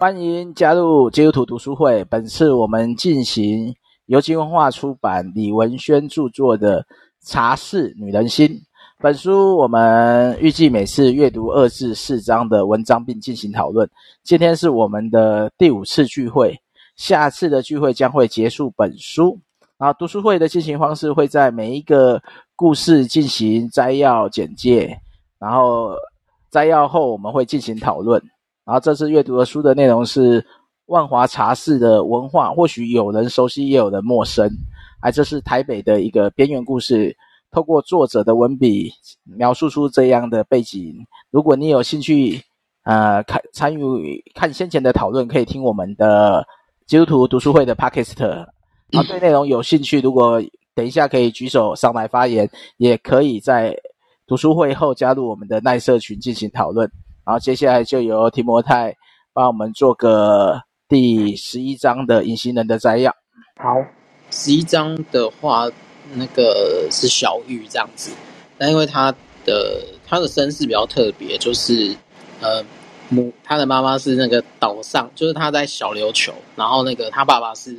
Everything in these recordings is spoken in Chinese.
欢迎加入基督徒读书会。本次我们进行由金文化出版、李文轩著作的《茶室女人心》。本书我们预计每次阅读二至四章的文章，并进行讨论。今天是我们的第五次聚会，下次的聚会将会结束本书。然后读书会的进行方式会在每一个故事进行摘要简介，然后摘要后我们会进行讨论。然后这次阅读的书的内容是万华茶室的文化，或许有人熟悉，也有人陌生。哎，这是台北的一个边缘故事，透过作者的文笔描述出这样的背景。如果你有兴趣，呃，看参与看先前的讨论，可以听我们的基督徒读书会的 Podcast。然后对内容有兴趣，如果等一下可以举手上来发言，也可以在读书会后加入我们的耐社群进行讨论。然后接下来就由提摩太帮我们做个第十一章的隐形人的摘要。好，十一章的话，那个是小玉这样子。但因为他的他的身世比较特别，就是呃母他的妈妈是那个岛上，就是他在小琉球，然后那个他爸爸是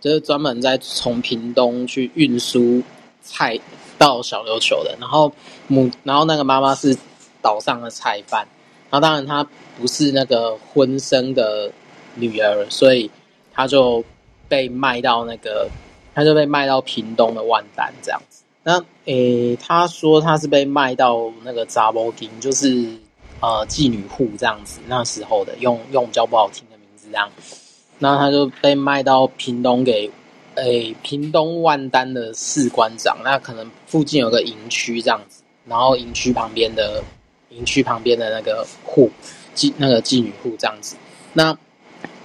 就是专门在从屏东去运输菜到小琉球的，然后母然后那个妈妈是岛上的菜贩。那当然，她不是那个婚生的女儿，所以她就被卖到那个，她就被卖到屏东的万丹这样子。那诶，她说她是被卖到那个查某囝，就是呃妓女户这样子。那时候的用用比较不好听的名字这样，那她就被卖到屏东给诶屏东万丹的士官长。那可能附近有个营区这样子，然后营区旁边的。营区旁边的那个户妓，那个妓女户这样子。那，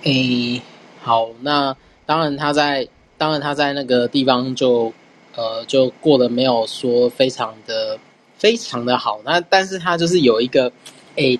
诶、好，那当然他在，当然他在那个地方就，呃，就过得没有说非常的非常的好。那但是他就是有一个，诶、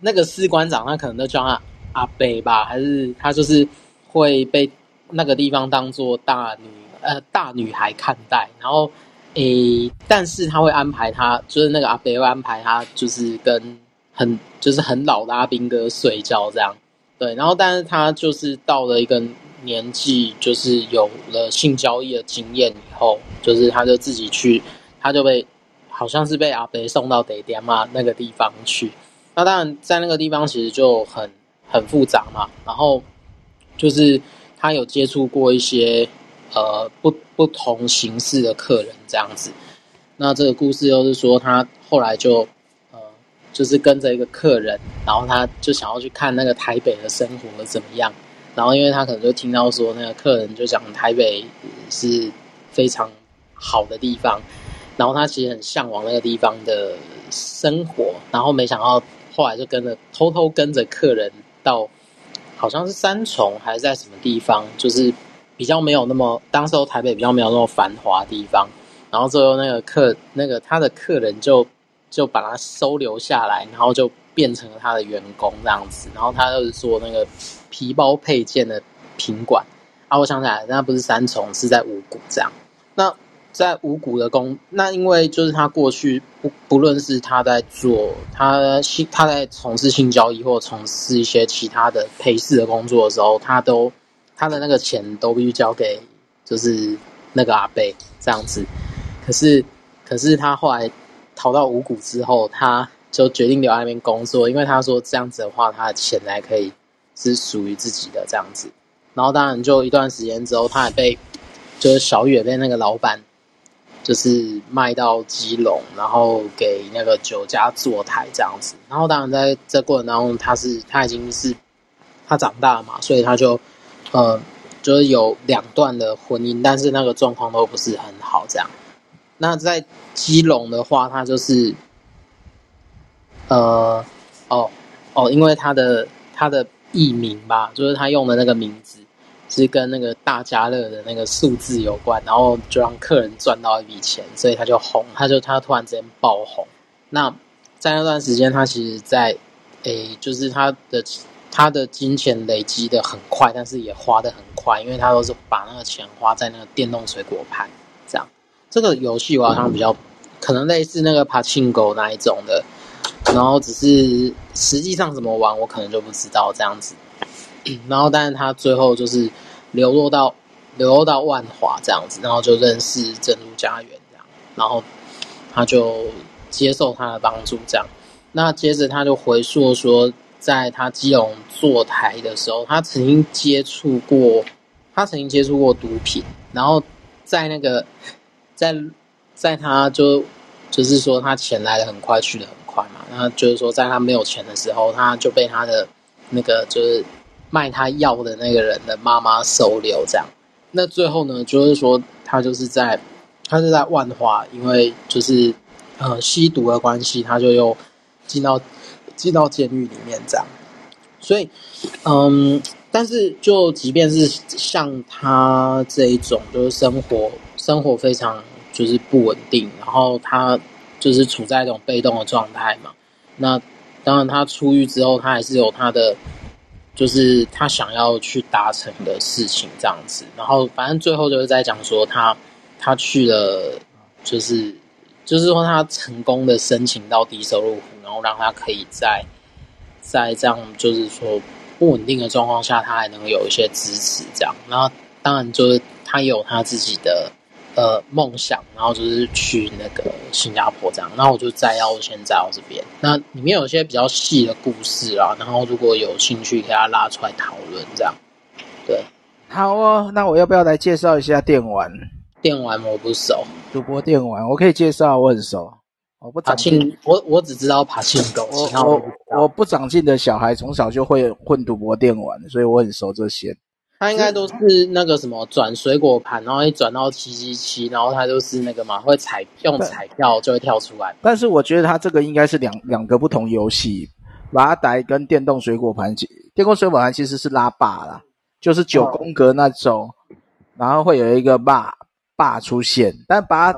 那个士官长他可能都叫他阿北吧，还是他就是会被那个地方当做大女，呃，大女孩看待，然后。诶、但是他会安排他，就是那个阿伯会安排他，就是跟很就是很老的阿兵哥睡觉这样，对。然后，但是他就是到了一个年纪，就是有了性交易的经验以后，就是他就自己去，他就被好像是被阿伯送到地点嘛那个地方去。那当然，在那个地方其实就很很复杂嘛。然后就是他有接触过一些。呃，不不同形式的客人这样子，那这个故事又是说，他后来就呃，就是跟着一个客人，然后他就想要去看那个台北的生活怎么样，然后因为他可能就听到说那个客人就讲台北是非常好的地方，然后他其实很向往那个地方的生活，然后没想到后来就跟着偷偷跟着客人到好像是三重还是在什么地方，就是。比较没有那么，当时候台北比较没有那么繁华地方，然后最后那个客，那个他的客人就就把他收留下来，然后就变成了他的员工这样子，然后他就是做那个皮包配件的品管啊，我想起来，那不是三重，是在五股这样。那在五股的工，那因为就是他过去不不论是他在做他性他在从事性交易或从事一些其他的陪侍的工作的时候，他都。他的那个钱都必须交给，就是那个阿贝这样子。可是，可是他后来逃到五股之后，他就决定留在那边工作，因为他说这样子的话，他的钱才可以是属于自己的这样子。然后，当然就一段时间之后，他也被就是小雨也被那个老板就是卖到基隆，然后给那个酒家坐台这样子。然后，当然在这过程当中，他是他已经是他长大了嘛，所以他就。呃，就是有两段的婚姻，但是那个状况都不是很好，这样。那在基隆的话，他就是，呃，哦哦，因为他的他的艺名吧，就是他用的那个名字是跟那个大家乐的那个数字有关，然后就让客人赚到一笔钱，所以他就红，他就他突然之间爆红。那在那段时间，他其实在，诶，就是他的。他的金钱累积的很快，但是也花的很快，因为他都是把那个钱花在那个电动水果盘这样。这个游戏我好像比较可能类似那个帕青狗那一种的，然后只是实际上怎么玩我可能就不知道这样子。然后但是他最后就是流落到流落到万华这样子，然后就认识珍珠家园这样，然后他就接受他的帮助这样。那接着他就回溯说，在他基隆坐台的时候，他曾经接触过，他曾经接触过毒品，然后在那个在在他就就是说他钱来得很快，去得很快嘛，那就是说在他没有钱的时候，他就被他的那个就是卖他药的那个人的妈妈收留这样。那最后呢，就是说他就是在他是在万华，因为就是呃吸毒的关系，他就又。进到进到监狱里面这样，所以，嗯，但是就即便是像他这一种，就是生活生活非常就是不稳定，然后他就是处在一种被动的状态嘛。那当然，他出狱之后，他还是有他的，就是他想要去达成的事情这样子。然后，反正最后就是在讲说他他去了，就是就是说他成功的申请到低收入户。然后让他可以在在这样就是说不稳定的状况下，他还能有一些支持，这样。然后当然就是他有他自己的呃梦想，然后就是去那个新加坡这样。那我就再要先在我这边。那里面有一些比较细的故事啊，然后如果有兴趣，给他拉出来讨论这样。对，好哦。那我要不要来介绍一下电玩？电玩我不熟，赌博电玩我可以介绍，我很熟。我不长进，我我只知道爬进狗。我我我不长进的小孩从小就会混赌博电玩，所以我很熟这些。他应该都是那个什么转水果盘，然后一转到七七七，然后他就是那个嘛，会彩用彩票就会跳出来。但是我觉得他这个应该是两两个不同游戏，拉带跟电动水果盘，电动水果盘其实是拉霸啦，就是九宫格那种，哦、然后会有一个霸霸出现，但把。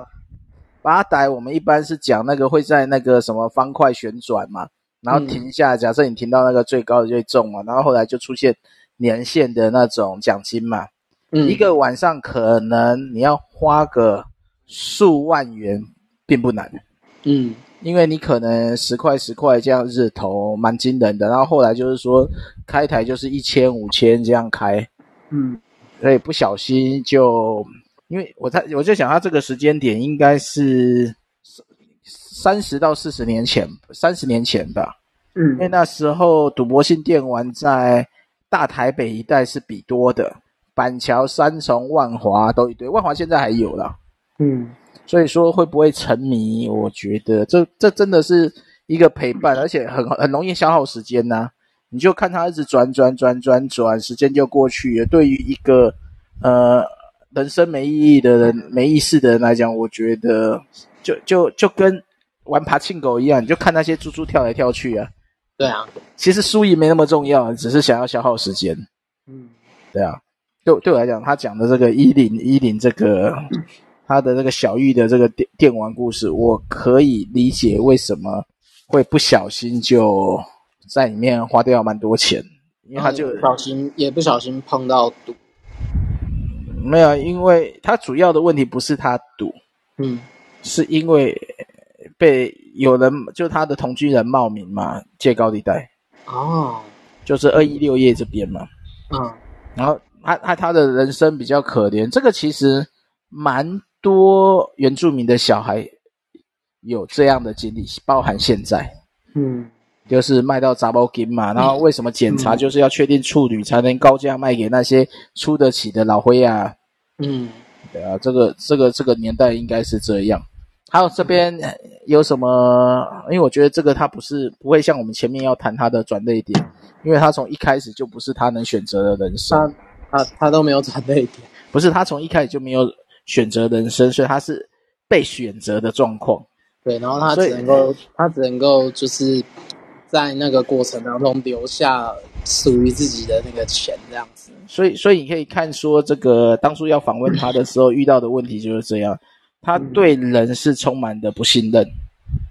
八代我们一般是讲那个会在那个什么方块旋转嘛，然后停下，假设你停到那个最高的就会中嘛，然后后来就出现年限的那种奖金嘛，嗯，一个晚上可能你要花个数万元并不难，嗯，因为你可能十块十块这样日投蛮惊人的，然后后来就是说开台就是一千五千这样开，嗯，所以不小心就。因为我在我就想，他这个时间点应该是三十到四十年前，三十年前吧。嗯，因为那时候赌博性电玩在大台北一带是比多的，板桥、三重、万华都一堆，万华现在还有啦。嗯，所以说会不会沉迷？我觉得这这真的是一个陪伴，而且很很容易消耗时间呐、啊。你就看他一直转转转转转，时间就过去了。对于一个呃。人生没意义的人，没意思的人来讲，我觉得就就就跟玩爬庆狗一样，你就看那些猪猪跳来跳去啊。对啊，其实输赢没那么重要，只是想要消耗时间。嗯，对啊，对对我来讲，他讲的这个一零一零这个他的这个小玉的这个电电玩故事，我可以理解为什么会不小心就在里面花掉蛮多钱，因为他就不小心也不小心碰到赌。没有，因为他主要的问题不是他赌，嗯，是因为被有人就他的同居人冒名嘛，借高利贷，哦，就是二一六页这边嘛，嗯，然后他他他的人生比较可怜，这个其实蛮多原住民的小孩有这样的经历，包含现在，嗯。就是卖到杂包金嘛，然后为什么检查就是要确定处女才能高价卖给那些出得起的老灰啊？嗯，对啊，这个这个这个年代应该是这样。还有这边有什么？因为我觉得这个他不是不会像我们前面要谈他的转泪点，因为他从一开始就不是他能选择的人生，他他他都没有转泪点，不是他从一开始就没有选择人生，所以他是被选择的状况。对，然后他只能够他只能够就是。在那个过程当中留下属于自己的那个钱，这样子。所以，所以你可以看说，这个当初要访问他的时候遇到的问题就是这样，他对人是充满的不信任，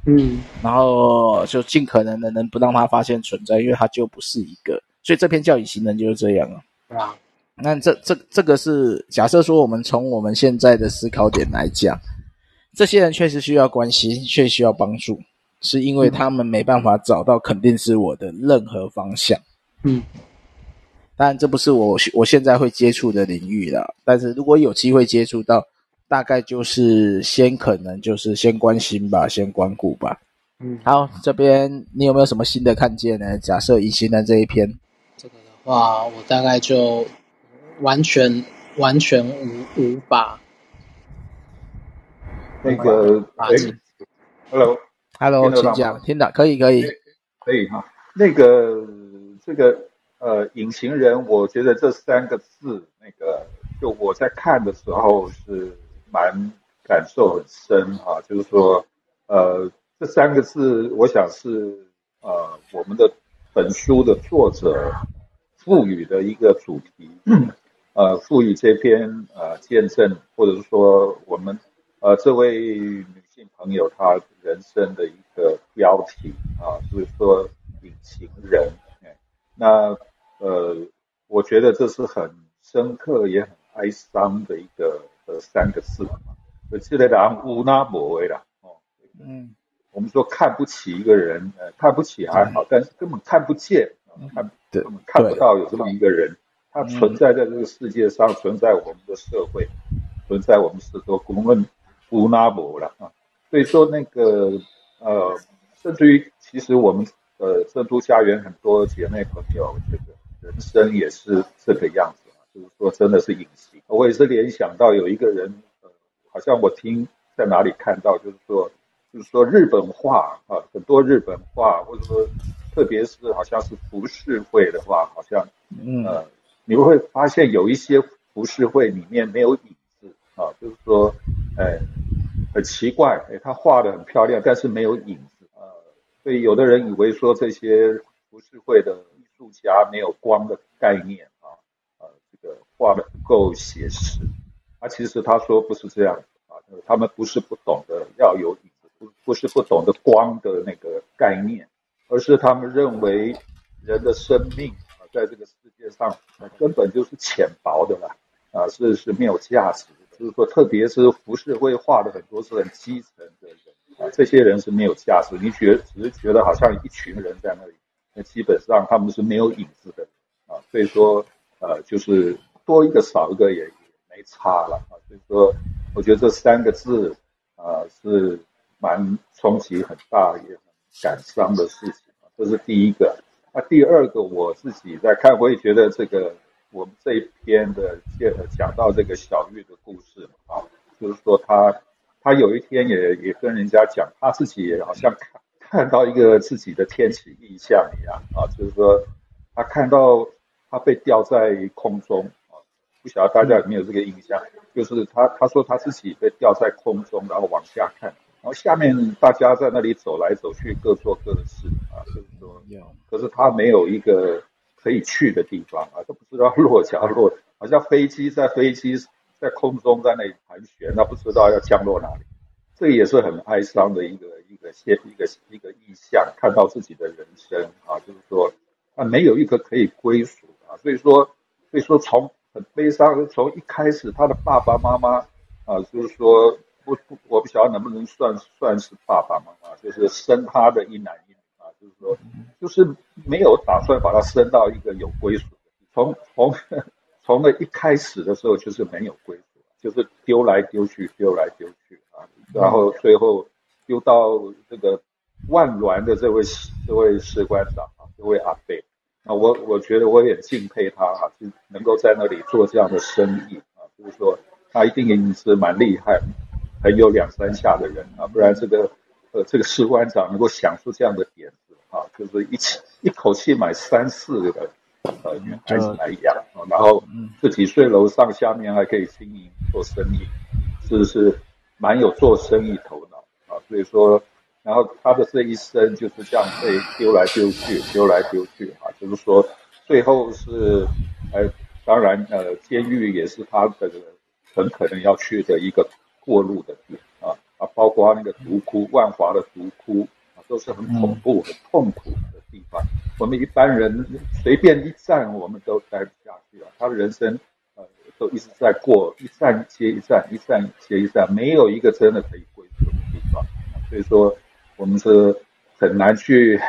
嗯，然后就尽可能的能不让他发现存在，因为他就不是一个。所以这篇叫隐形人就是这样啊。啊，那这这这个是假设说，我们从我们现在的思考点来讲，这些人确实需要关心，确实需要帮助。是因为他们没办法找到肯定是我的任何方向。嗯，当然这不是我我现在会接触的领域了，但是如果有机会接触到，大概就是先可能就是先关心吧，先关顾吧。嗯，好，这边你有没有什么新的看见呢？假设隐形的这一篇，这个的话，我大概就完全完全无无法。那个，哎，Hello，Hello，请讲，听到可以可以可以哈。那个这个呃，隐形人，我觉得这三个字，那个就我在看的时候是蛮感受很深哈，就是说呃。这三个字，我想是呃我们的本书的作者赋予的一个主题，呃，赋予这篇呃见证，或者是说我们呃这位女性朋友他人生的一个标题啊，就是说隐形人。那呃，我觉得这是很深刻也很哀伤的一个呃三个字。我记得讲乌拉摩威了哦，嗯。我们说看不起一个人，呃，看不起还好，但是根本看不见，看根本看不到有这么一个人，他存在在这个世界上，存在我们的社会，存在我们四周，我们无那伯了啊。所以说那个呃，甚至于其实我们呃圣都家园很多姐妹朋友，这个人生也是这个样子啊，就是说真的是隐形。我也是联想到有一个人，呃，好像我听在哪里看到，就是说。就是说日本话啊，很多日本话，或者说，特别是好像是浮世绘的话，好像，呃，你会发现有一些浮世绘里面没有影子啊，就是说，哎，奇怪，哎，他画的很漂亮，但是没有影子啊，所以有的人以为说这些浮世绘的艺术家没有光的概念啊，啊，这个画的不够写实，啊，其实他说不是这样啊，他们不是不懂得要有影子。不不是不懂得光的那个概念，而是他们认为人的生命啊，在这个世界上根本就是浅薄的了啊，是是没有价值的。就是说，特别是浮世绘画的很多是很基层的人啊，这些人是没有价值。你觉只是觉得好像一群人在那里，那基本上他们是没有影子的啊。所以说，呃，就是多一个少一个也也没差了啊。所以说，我觉得这三个字啊是。蛮冲击很大，也很感伤的事情啊，这是第一个。那第二个，我自己在看，我也觉得这个我们这一篇的讲到这个小玉的故事啊，就是说他他有一天也也跟人家讲，他自己也好像看看到一个自己的天启异象一样啊，就是说他看到他被吊在空中啊，不晓得大家有没有这个印象？就是他他说他自己被吊在空中，然后往下看。然后下面大家在那里走来走去，各做各的事啊，就是说，可是他没有一个可以去的地方啊，都不知道落脚落，好像飞机在飞机在空中在那里盘旋，那不知道要降落哪里，这也是很哀伤的一个一个现一个一个意象，看到自己的人生啊，就是说他没有一个可以归属啊，所以说所以说从很悲伤，从一开始他的爸爸妈妈啊，就是说。不不，我不晓得能不能算算是爸爸妈妈，就是生他的一男一，就是说，就是没有打算把他升到一个有归属的，从从从那一开始的时候就是没有归属，就是丢来丢去，丢来丢去啊，然后最后丢到这个万峦的这位这位士官长啊，这位阿贝啊，我我觉得我也敬佩他啊，就能够在那里做这样的生意啊，就是说他一定是蛮厉害。很有两三下的人啊，不然这个呃这个士官长能够想出这样的点啊，就是一起一口气买三四个呃女孩子来养啊，然后自己睡楼上，下面还可以经营做生意，是不是蛮有做生意头脑啊？所以说，然后他的这一生就是这样被丢来丢去，丢来丢去啊，就是说最后是呃当然呃监狱也是他的很可能要去的一个。过路的点啊啊，包括那个毒窟，万华的毒窟啊，都是很恐怖、很痛苦的地方。我们一般人随便一站，我们都待不下去了。他的人生呃，都一直在过一站接一站，一站接一站，没有一个真的可以归宿的地方。所以说，我们是很难去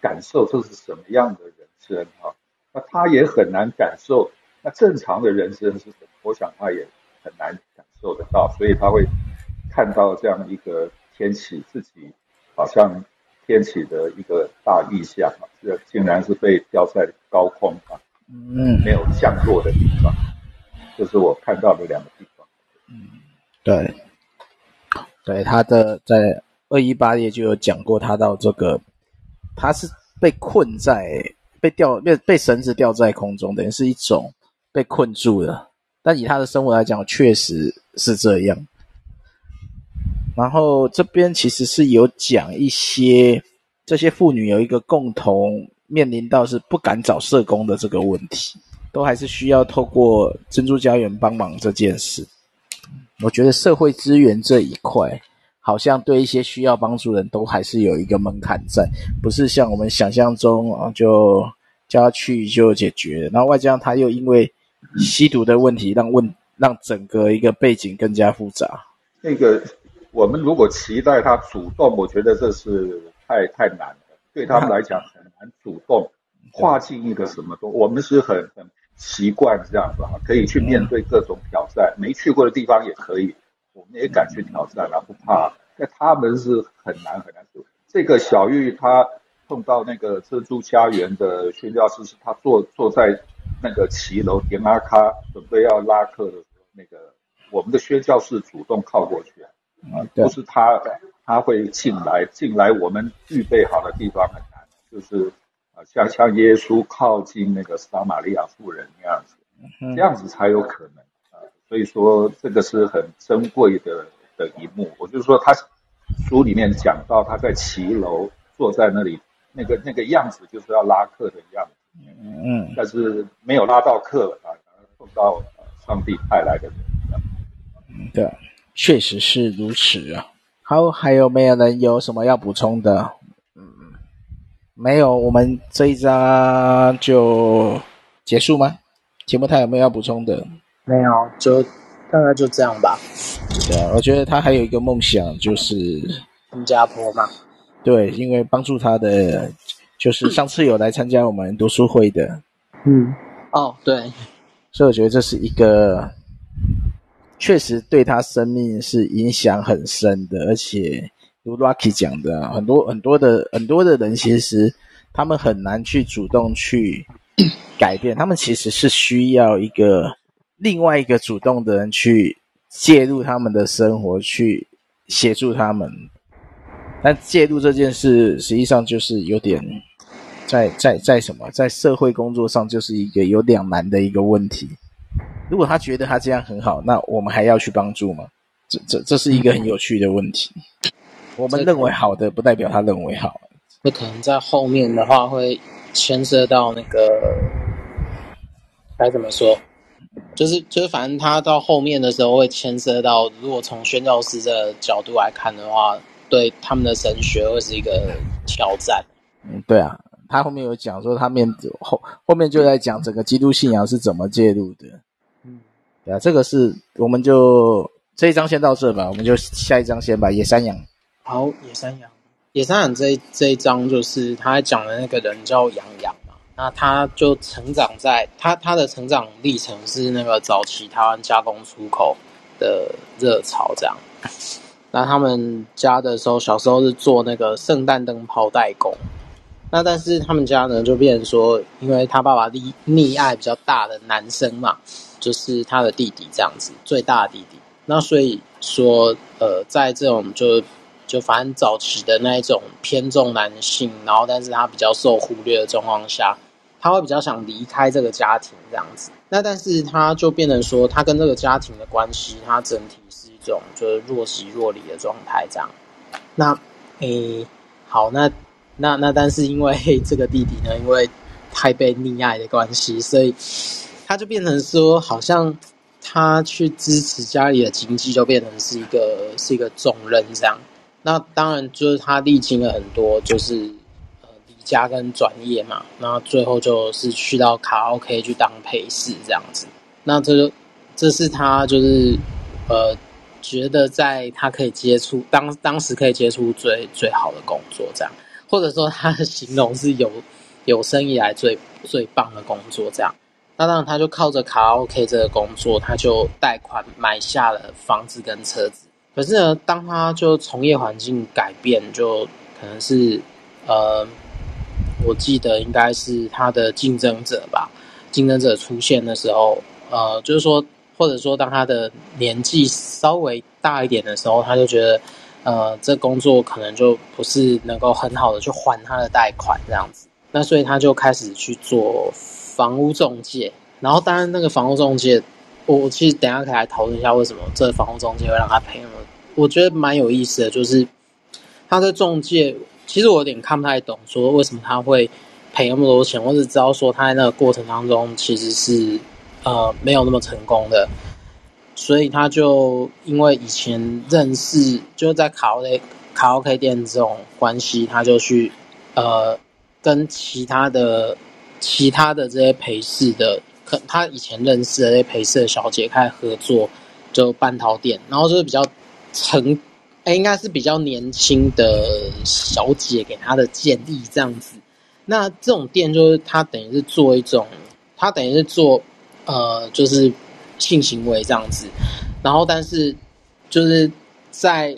感受这是什么样的人生啊。那他也很难感受。那正常的人生是什么？我想他也很难感受得到，所以他会看到这样一个天启，自己好像天启的一个大异象啊，这竟然是被吊在高空啊，嗯，没有降落的地方，这是我看到的两个地方。嗯，对，对，他的在二一八页就有讲过，他到这个他是被困在被吊被被绳子吊在空中，等于是一种。被困住了，但以他的生活来讲，确实是这样。然后这边其实是有讲一些这些妇女有一个共同面临到是不敢找社工的这个问题，都还是需要透过珍珠家园帮忙这件事。我觉得社会资源这一块，好像对一些需要帮助人都还是有一个门槛在，不是像我们想象中啊，就叫他去就解决。然后外加上他又因为吸毒的问题让问让整个一个背景更加复杂。那个我们如果期待他主动，我觉得这是太太难了，对他们来讲很难主动跨进一个什么东。我们是很很习惯这样子啊，可以去面对。各种挑战，没去过的地方也可以，我们也敢去挑战啊，不怕。但他们是很难很难做。这个小玉她碰到那个珍珠家园的宣教师，是她坐坐在。那个骑楼点阿卡准备要拉客的时候，那个我们的宣教士主动靠过去啊，啊，不是他他会进来进来，我们预备好的地方很难，就是啊，像像耶稣靠近那个撒玛利亚妇人那样子，这样子才有可能啊，所以说这个是很珍贵的的一幕。我就说，他书里面讲到他在骑楼坐在那里，那个那个样子就是要拉客的样子。嗯，但是没有拉到客啊，碰到上帝派来的人。嗯，对，确实是如此啊。好，还有没有人有什么要补充的？嗯，没有，我们这一章就结束吗？节目他有没有要补充的？没有，就大概就这样吧。对啊，我觉得他还有一个梦想，就是新加坡嘛。对，因为帮助他的。就是上次有来参加我们读书会的，嗯，哦，对，所以我觉得这是一个确实对他生命是影响很深的，而且如 Lucky 讲的，很多很多的很多的人，其实他们很难去主动去改变，他们其实是需要一个另外一个主动的人去介入他们的生活，去协助他们。但介入这件事，实际上就是有点。在在在什么？在社会工作上就是一个有两难的一个问题。如果他觉得他这样很好，那我们还要去帮助吗？这这这是一个很有趣的问题。我们认为好的，不代表他认为好。那可能在后面的话会牵涉到那个该怎么说？就是就是，反正他到后面的时候会牵涉到，如果从宣教师的角度来看的话，对他们的神学会是一个挑战。嗯，对啊。他后面有讲说，他面后后面就在讲整个基督信仰是怎么介入的。嗯，对啊，这个是我们就这一章先到这吧，我们就下一章先吧。野山羊，好，野山羊，野山羊这一这一章就是他讲的那个人叫杨洋嘛，那他就成长在他他的成长历程是那个早期台湾加工出口的热潮这样。那他们家的时候，小时候是做那个圣诞灯泡代工。那但是他们家呢，就变成说，因为他爸爸溺溺爱比较大的男生嘛，就是他的弟弟这样子，最大的弟弟。那所以说，呃，在这种就就反正早期的那一种偏重男性，然后但是他比较受忽略的状况下，他会比较想离开这个家庭这样子。那但是他就变成说，他跟这个家庭的关系，他整体是一种就是若即若离的状态这样。那诶，好，那。那那但是因为 这个弟弟呢，因为太被溺爱的关系，所以他就变成说，好像他去支持家里的经济，就变成是一个是一个重任这样。那当然就是他历经了很多，就是呃离家跟转业嘛，那最后就是去到卡拉 OK 去当陪侍这样子。那这就这是他就是呃觉得在他可以接触当当时可以接触最最好的工作这样。或者说他的形容是有有生以来最最棒的工作。这样，那当然他就靠着卡拉 OK 这个工作，他就贷款买下了房子跟车子。可是呢，当他就从业环境改变，就可能是呃，我记得应该是他的竞争者吧，竞争者出现的时候，呃，就是说。或者说，当他的年纪稍微大一点的时候，他就觉得，呃，这工作可能就不是能够很好的去还他的贷款这样子。那所以他就开始去做房屋中介。然后，当然那个房屋中介，我其实等下可以来讨论一下为什么这个房屋中介会让他赔那么。我觉得蛮有意思的，就是他在中介，其实我有点看不太懂，说为什么他会赔那么多钱。我只知道说他在那个过程当中其实是。呃，没有那么成功的，所以他就因为以前认识，就在卡 OK 卡 OK 店这种关系，他就去呃跟其他的其他的这些陪侍的，可他以前认识的这些陪侍的小姐开始合作，就半套店，然后就是比较成，哎，应该是比较年轻的小姐给他的建议这样子。那这种店就是他等于是做一种，他等于是做。呃，就是性行为这样子，然后但是就是在，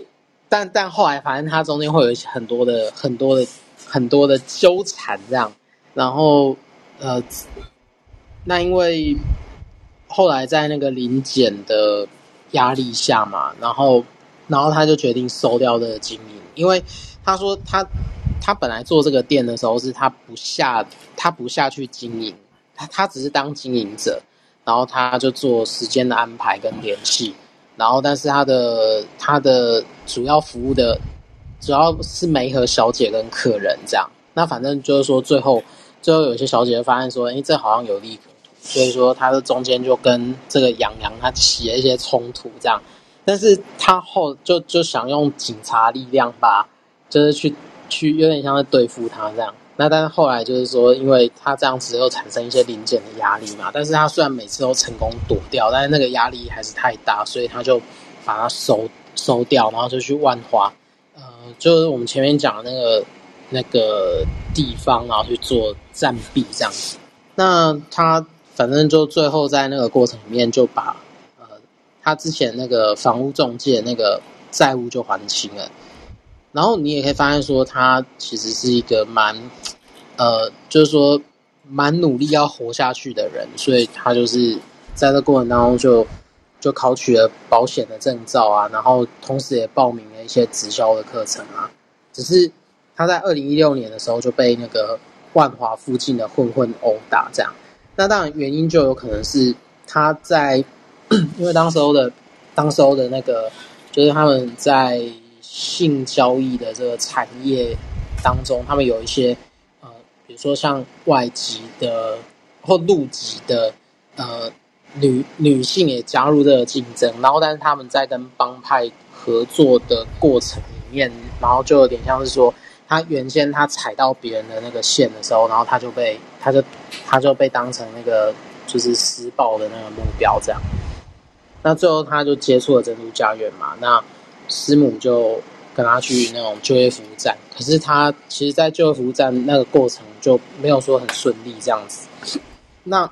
但但后来反正他中间会有很多的很多的很多的纠缠这样，然后呃，那因为后来在那个临检的压力下嘛，然后然后他就决定收掉这个经营，因为他说他他本来做这个店的时候是他不下他不下去经营，他他只是当经营者。然后他就做时间的安排跟联系，然后但是他的他的主要服务的主要是媒和小姐跟客人这样。那反正就是说最后最后有些小姐发现说，哎，这好像有利可图，所以说他的中间就跟这个杨洋他起了一些冲突这样。但是他后就就想用警察力量吧，就是去去有点像在对付他这样。那但是后来就是说，因为他这样子又产生一些零件的压力嘛，但是他虽然每次都成功躲掉，但是那个压力还是太大，所以他就把它收收掉，然后就去万华，呃，就是我们前面讲的那个那个地方，然后去做暂避这样子。那他反正就最后在那个过程里面就把呃他之前那个房屋中介那个债务就还清了。然后你也可以发现说，他其实是一个蛮，呃，就是说蛮努力要活下去的人，所以他就是在这过程当中就就考取了保险的证照啊，然后同时也报名了一些直销的课程啊。只是他在二零一六年的时候就被那个万华附近的混混殴打，这样。那当然原因就有可能是他在，因为当时候的当时候的那个就是他们在。性交易的这个产业当中，他们有一些呃，比如说像外籍的或陆籍的呃女女性也加入这个竞争，然后但是他们在跟帮派合作的过程里面，然后就有点像是说，他原先他踩到别人的那个线的时候，然后他就被他就他就被当成那个就是施暴的那个目标这样，那最后他就接触了珍珠家园嘛，那。师母就跟他去那种就业服务站，可是他其实，在就业服务站那个过程就没有说很顺利这样子。那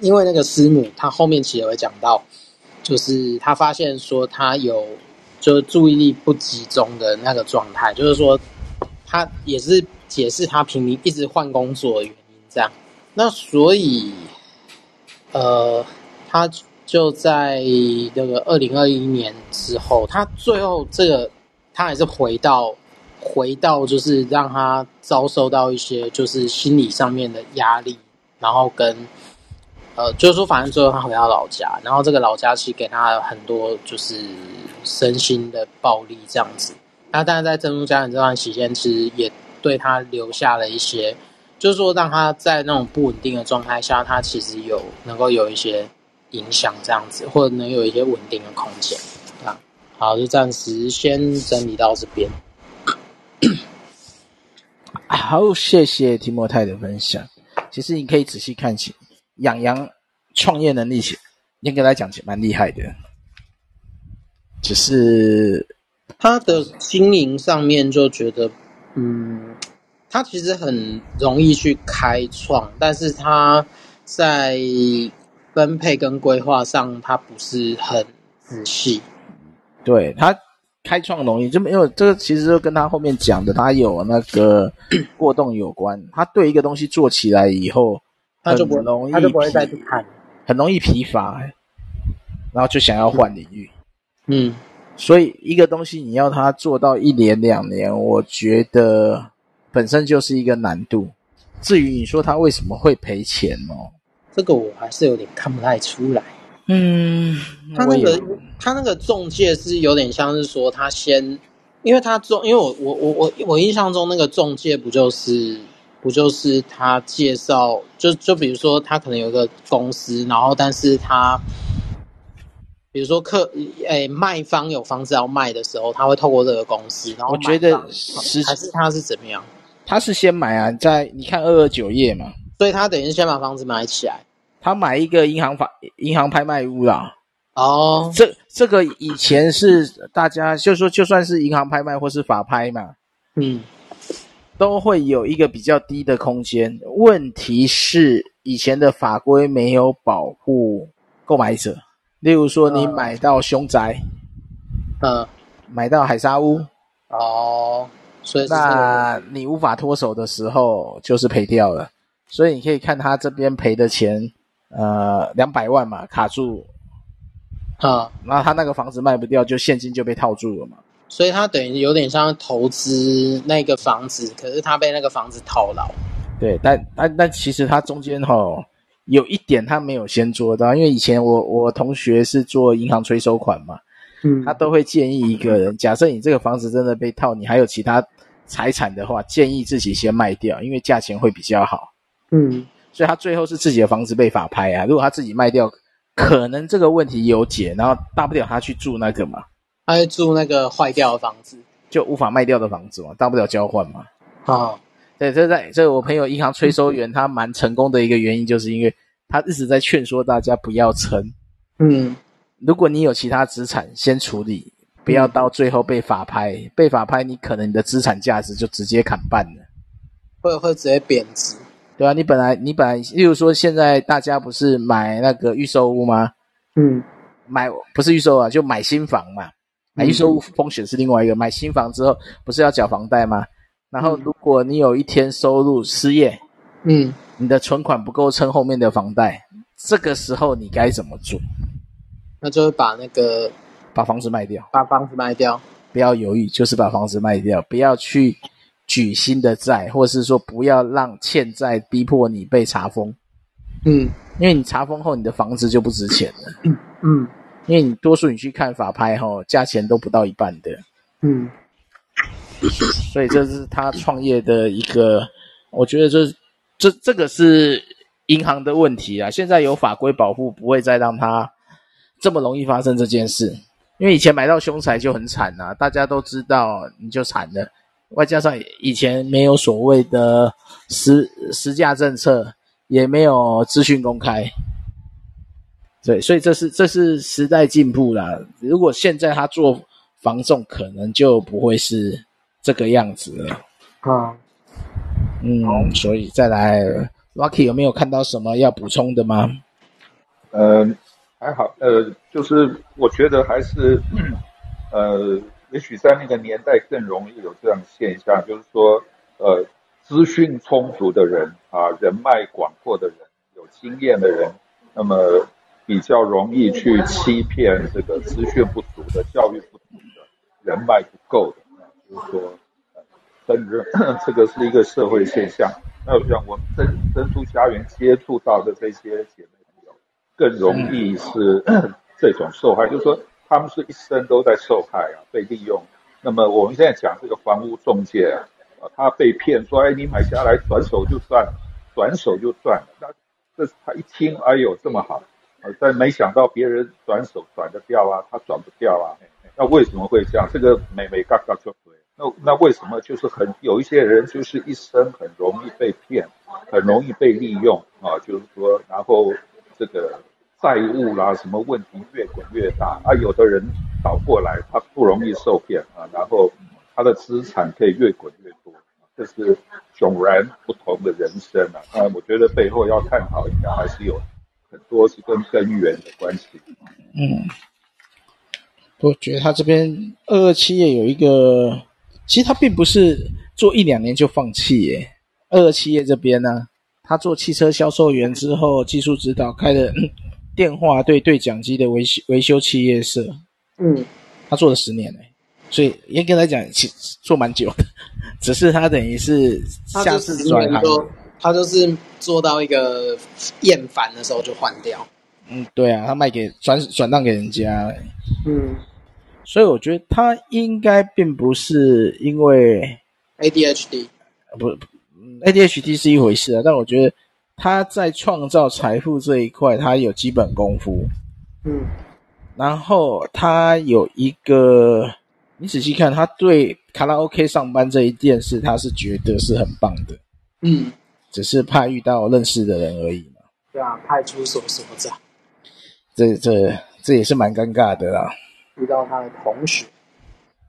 因为那个师母，他后面其实有讲到，就是他发现说他有就注意力不集中的那个状态，就是说他也是解释他平民一直换工作的原因这样。那所以，呃，他。就在那个二零二一年之后，他最后这个他还是回到回到，就是让他遭受到一些就是心理上面的压力，然后跟呃，就是说反正最后他回到老家，然后这个老家其实给他很多就是身心的暴力这样子。那但是在珍珠家人这段期间，其实也对他留下了一些，就是说让他在那种不稳定的状态下，他其实有能够有一些。影响这样子，或者能有一些稳定的空间啊。好，就暂时先整理到这边。好，谢谢提莫泰的分享。其实你可以仔细看起，养羊创业能力起，应该来讲起蛮厉害的。只是他的经营上面就觉得，嗯，他其实很容易去开创，但是他在分配跟规划上，他不是很仔细。对，他开创容易，就没有这个，其实就跟他后面讲的，他有那个 过动有关。他对一个东西做起来以后，他就不容易，他就不会再去看，很容易疲乏，然后就想要换领域。嗯，所以一个东西你要他做到一年两年，我觉得。本身就是一个难度，至于你说他为什么会赔钱哦，这个我还是有点看不太出来。嗯，他那个他那个中介是有点像是说他先，因为他中，因为我我我我我印象中那个中介不就是不就是他介绍，就就比如说他可能有一个公司，然后但是他。比如说客，诶卖方有房子要卖的时候，他会透过这个公司，然后我觉得是还是他是怎么样？他是先买啊，在你看二二九页嘛，所以他等于先把房子买起来，他买一个银行法银行拍卖屋啦。哦，这这个以前是大家就说就算是银行拍卖或是法拍嘛，嗯，都会有一个比较低的空间。问题是以前的法规没有保护购买者。例如说，你买到凶宅，嗯，买到海沙屋，哦，所以那你无法脱手的时候，就是赔掉了。所以你可以看他这边赔的钱，呃，两百万嘛，卡住，啊、嗯，然后他那个房子卖不掉，就现金就被套住了嘛。所以他等于有点像投资那个房子，可是他被那个房子套牢。对，但但但其实他中间哦。有一点他没有先做到，因为以前我我同学是做银行催收款嘛，嗯，他都会建议一个人，假设你这个房子真的被套，你还有其他财产的话，建议自己先卖掉，因为价钱会比较好，嗯，所以他最后是自己的房子被法拍啊，如果他自己卖掉，可能这个问题有解，然后大不了他去住那个嘛，他去住那个坏掉的房子，就无法卖掉的房子嘛，大不了交换嘛，啊。对，这在这我朋友银行催收员，他蛮成功的一个原因，就是因为他一直在劝说大家不要撑。嗯，如果你有其他资产，先处理，不要到最后被法拍。嗯、被法拍，你可能你的资产价值就直接砍半了，或者会直接贬值。对啊，你本来你本来，例如说现在大家不是买那个预售屋吗？嗯，买不是预售啊，就买新房嘛。买预售屋风险是另外一个，买新房之后不是要缴房贷吗？然后，如果你有一天收入失业，嗯，你的存款不够撑后面的房贷，这个时候你该怎么做？那就是把那个把房子卖掉，把房子卖掉，不要犹豫，就是把房子卖掉，不要去举新的债，或是说不要让欠债逼迫你被查封，嗯，因为你查封后，你的房子就不值钱了，嗯，嗯，因为你多数你去看法拍齁，价钱都不到一半的，嗯。所以这是他创业的一个，我觉得这这这个是银行的问题啊。现在有法规保护，不会再让他这么容易发生这件事。因为以前买到凶宅就很惨啊，大家都知道你就惨了。外加上以前没有所谓的实实价政策，也没有资讯公开。对，所以这是这是时代进步啦。如果现在他做防重，可能就不会是。这个样子了，啊，嗯，所以再来，Rocky 有没有看到什么要补充的吗？呃，还好，呃，就是我觉得还是，呃，也许在那个年代更容易有这样的现象，就是说，呃，资讯充足的人啊，人脉广阔的人，有经验的人，那么比较容易去欺骗这个资讯不足的、教育不足的、人脉不够的。就是说，真正，这个是一个社会现象。那像我们珍珍珠家园接触到的这些姐妹朋友，更容易是 这种受害。就是说，他们是一生都在受害啊，被利用。那么我们现在讲这个房屋中介啊，他被骗说，哎，你买下来转手就赚了，转手就赚了。那这他一听，哎呦，这么好，但没想到别人转手转得掉啊，他转不掉啊。那为什么会这样？这个美美嘎嘎就对。那那为什么就是很有一些人就是一生很容易被骗，很容易被利用啊？就是说，然后这个债务啦，什么问题越滚越大啊？有的人倒过来，他不容易受骗啊，然后他的资产可以越滚越多，这是迥然不同的人生啊！啊，我觉得背后要探讨，一下还是有很多是跟根源的关系。嗯，我觉得他这边二二企业有一个，其实他并不是做一两年就放弃。二二企业这边呢、他做汽车销售员之后，技术指导开了电话对对讲机的维修维修企业社。嗯，他做了十年嘞。所以严格来讲，其实做蛮久的，只是他等于是下次转行，他就是做到一个厌烦的时候就换掉。嗯，对啊，他卖给转转让给人家。嗯，所以我觉得他应该并不是因为 ADHD，不，ADHD 是一回事啊，但我觉得他在创造财富这一块，他有基本功夫。嗯，然后他有一个。你仔细看，他对卡拉 OK 上班这一件事，他是觉得是很棒的。嗯，只是怕遇到认识的人而已嘛。对啊，派出所所长。这这这也是蛮尴尬的啦。遇到他的同学。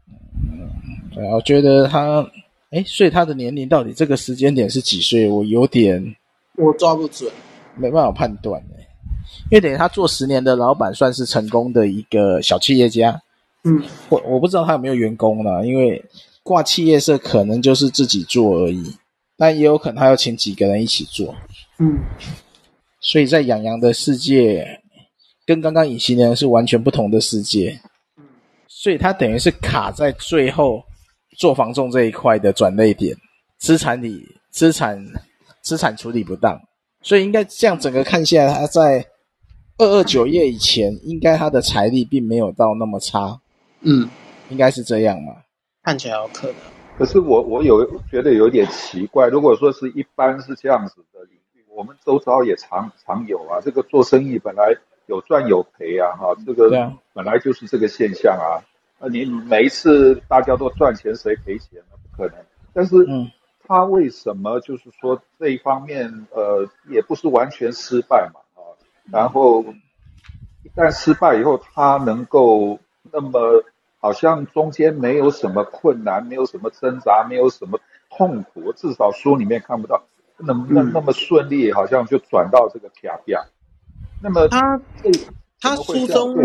嗯，对，我觉得他，哎，所以他的年龄到底这个时间点是几岁？我有点，我抓不准，没办法判断哎。因为等于他做十年的老板，算是成功的一个小企业家。嗯，我我不知道他有没有员工呢，因为挂企业社可能就是自己做而已，但也有可能他要请几个人一起做。嗯，所以在养羊的世界，跟刚刚隐形人是完全不同的世界。嗯，所以他等于是卡在最后做房仲这一块的转捩点，资产里资产资产处理不当，所以应该这样整个看下来，他在二二九页以前，应该他的财力并没有到那么差。嗯，应该是这样嘛？看起来有可能。可是我我有觉得有点奇怪，如果说是一般是这样子的领域，我们周遭也常常有啊。这个做生意本来有赚有赔啊，哈，这个本来就是这个现象啊。那你每一次大家都赚钱，谁赔钱呢？不可能。但是，嗯，他为什么就是说这一方面，呃，也不是完全失败嘛，啊，然后一旦失败以后，他能够那么。好像中间没有什么困难，没有什么挣扎，没有什么痛苦，至少书里面看不到那那那么顺利，好像就转到这个卡比亚。那么他他书中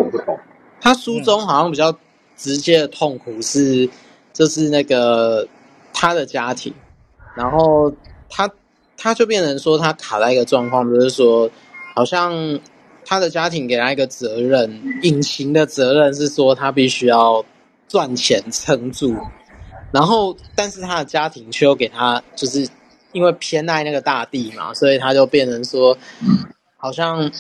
他书中好像比较直接的痛苦是，就是那个他的家庭，然后他他就变成说他卡在一个状况，就是说好像。他的家庭给他一个责任，隐形的责任是说他必须要赚钱撑住，然后但是他的家庭却又给他，就是因为偏爱那个大地嘛，所以他就变成说，好像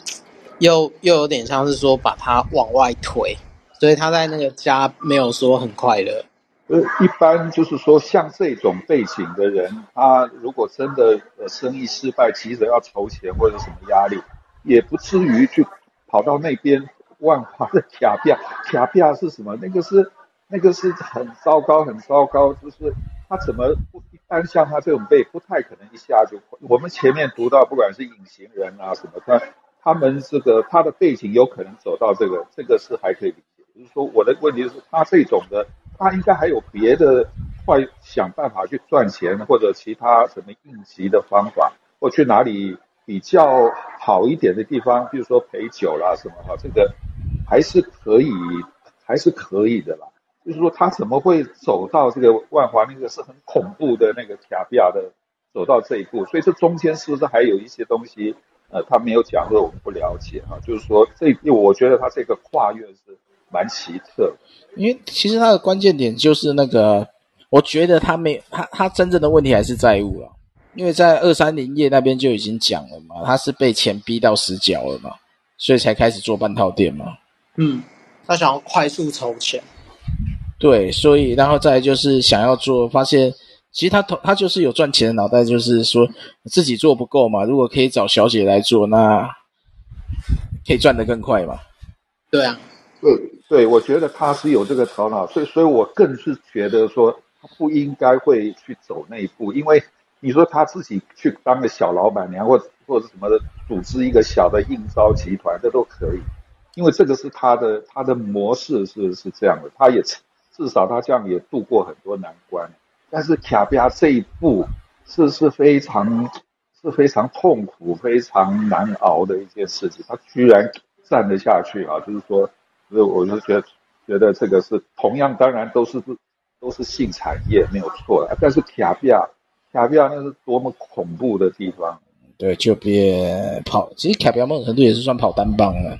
又又有点像是说把他往外推，所以他在那个家没有说很快乐。呃，一般就是说像这种背景的人，他如果真的呃生意失败，急着要筹钱或者什么压力。也不至于去跑到那边万华的卡比亚，卡比亚是什么？那个是那个是很糟糕，很糟糕。就是他怎么不一般像他这种背，不太可能一下就。我们前面读到，不管是隐形人啊什么，他他们这个他的背景有可能走到这个，这个是还可以理解。就是说，我的问题是，他这种的，他应该还有别的会想办法去赚钱，或者其他什么应急的方法，或去哪里。比较好一点的地方，比如说陪酒啦什么哈，这个还是可以，还是可以的啦。就是说他怎么会走到这个万华那个是很恐怖的那个卡比亚的，走到这一步？所以这中间是不是还有一些东西，呃，他没有讲，或我们不了解哈？就是说这，我觉得他这个跨越是蛮奇特。因为其实他的关键点就是那个，我觉得他没他他真正的问题还是债务了。因为在二三零页那边就已经讲了嘛，他是被钱逼到死角了嘛，所以才开始做半套店嘛。嗯，他想要快速筹钱。对，所以然后再来就是想要做，发现其实他他就是有赚钱的脑袋，就是说自己做不够嘛，如果可以找小姐来做，那可以赚得更快嘛。对啊，对对，我觉得他是有这个头脑，所以所以我更是觉得说他不应该会去走那一步，因为。你说他自己去当个小老板娘，或或者什么的，组织一个小的应招集团，这都可以，因为这个是他的他的模式是是这样的，他也至少他这样也度过很多难关。但是卡比亚这一步是是非常是非常痛苦、非常难熬的一件事情。他居然站得下去啊！就是说，所以我就觉得觉得这个是同样，当然都是都是性产业没有错的，但是卡比亚卡比亚那是多么恐怖的地方。对，就别跑。其实卡比亚某种程度也是算跑单帮了，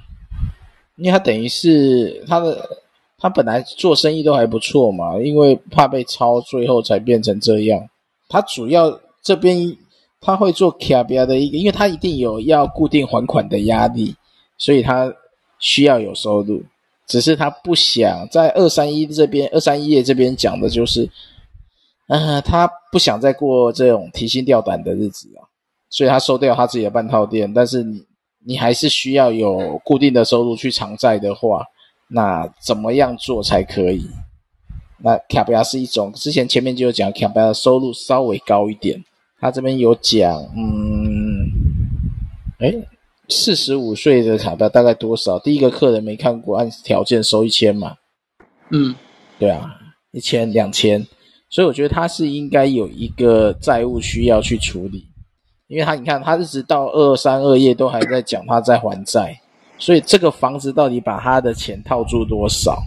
因为他等于是他的。他本来做生意都还不错嘛，因为怕被抄，最后才变成这样。他主要这边他会做卡比亚的一个，因为他一定有要固定还款的压力，所以他需要有收入。只是他不想在二三一这边，二三一页这边讲的就是，嗯、他不想再过这种提心吊胆的日子啊，所以他收掉他自己的半套店。但是你你还是需要有固定的收入去偿债的话。那怎么样做才可以？那卡比亚是一种，之前前面就有讲，卡比亚的收入稍微高一点。他这边有讲，嗯，诶，四十五岁的卡比亚大概多少？第一个客人没看过，按条件收一千嘛。嗯，对啊，一千两千，所以我觉得他是应该有一个债务需要去处理，因为他你看，他一直到二三二页都还在讲他在还债。所以这个房子到底把他的钱套住多少？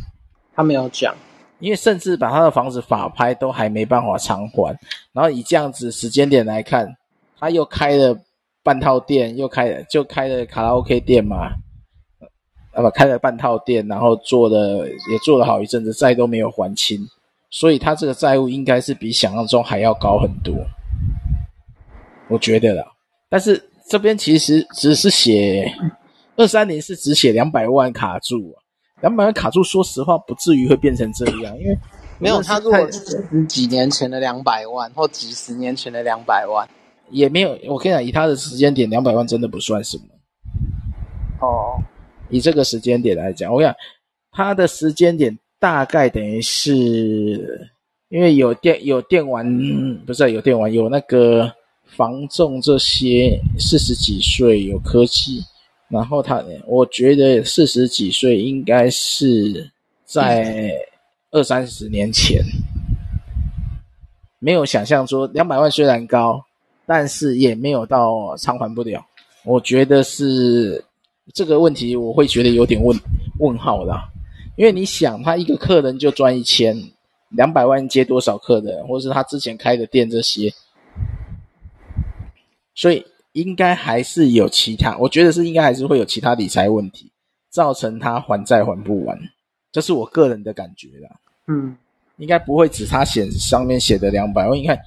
他没有讲，因为甚至把他的房子法拍都还没办法偿还。然后以这样子时间点来看，他又开了半套店，又开了就开了卡拉 OK 店嘛，啊不，开了半套店，然后做了也做了好一阵子，债都没有还清，所以他这个债务应该是比想象中还要高很多，我觉得啦。但是这边其实只是写。二三零是只写两百万卡住，两百万卡住，说实话不至于会变成这样，因为没有他如果十几年前的两百万或几十年前的两百万，也没有。我跟你讲，以他的时间点，两百万真的不算什么。哦，以这个时间点来讲，我跟你讲，他的时间点大概等于是，因为有电有电玩，不是有电玩，有那个防重这些，四十几岁有科技。然后他，我觉得四十几岁应该是在二三十年前，没有想象说两百万虽然高，但是也没有到偿还不了。我觉得是这个问题，我会觉得有点问问号啦。因为你想，他一个客人就赚一千，两百万接多少客人，或是他之前开的店这些，所以。应该还是有其他，我觉得是应该还是会有其他理财问题，造成他还债还不完，这是我个人的感觉啦。嗯，应该不会只他写上面写的两百万，你看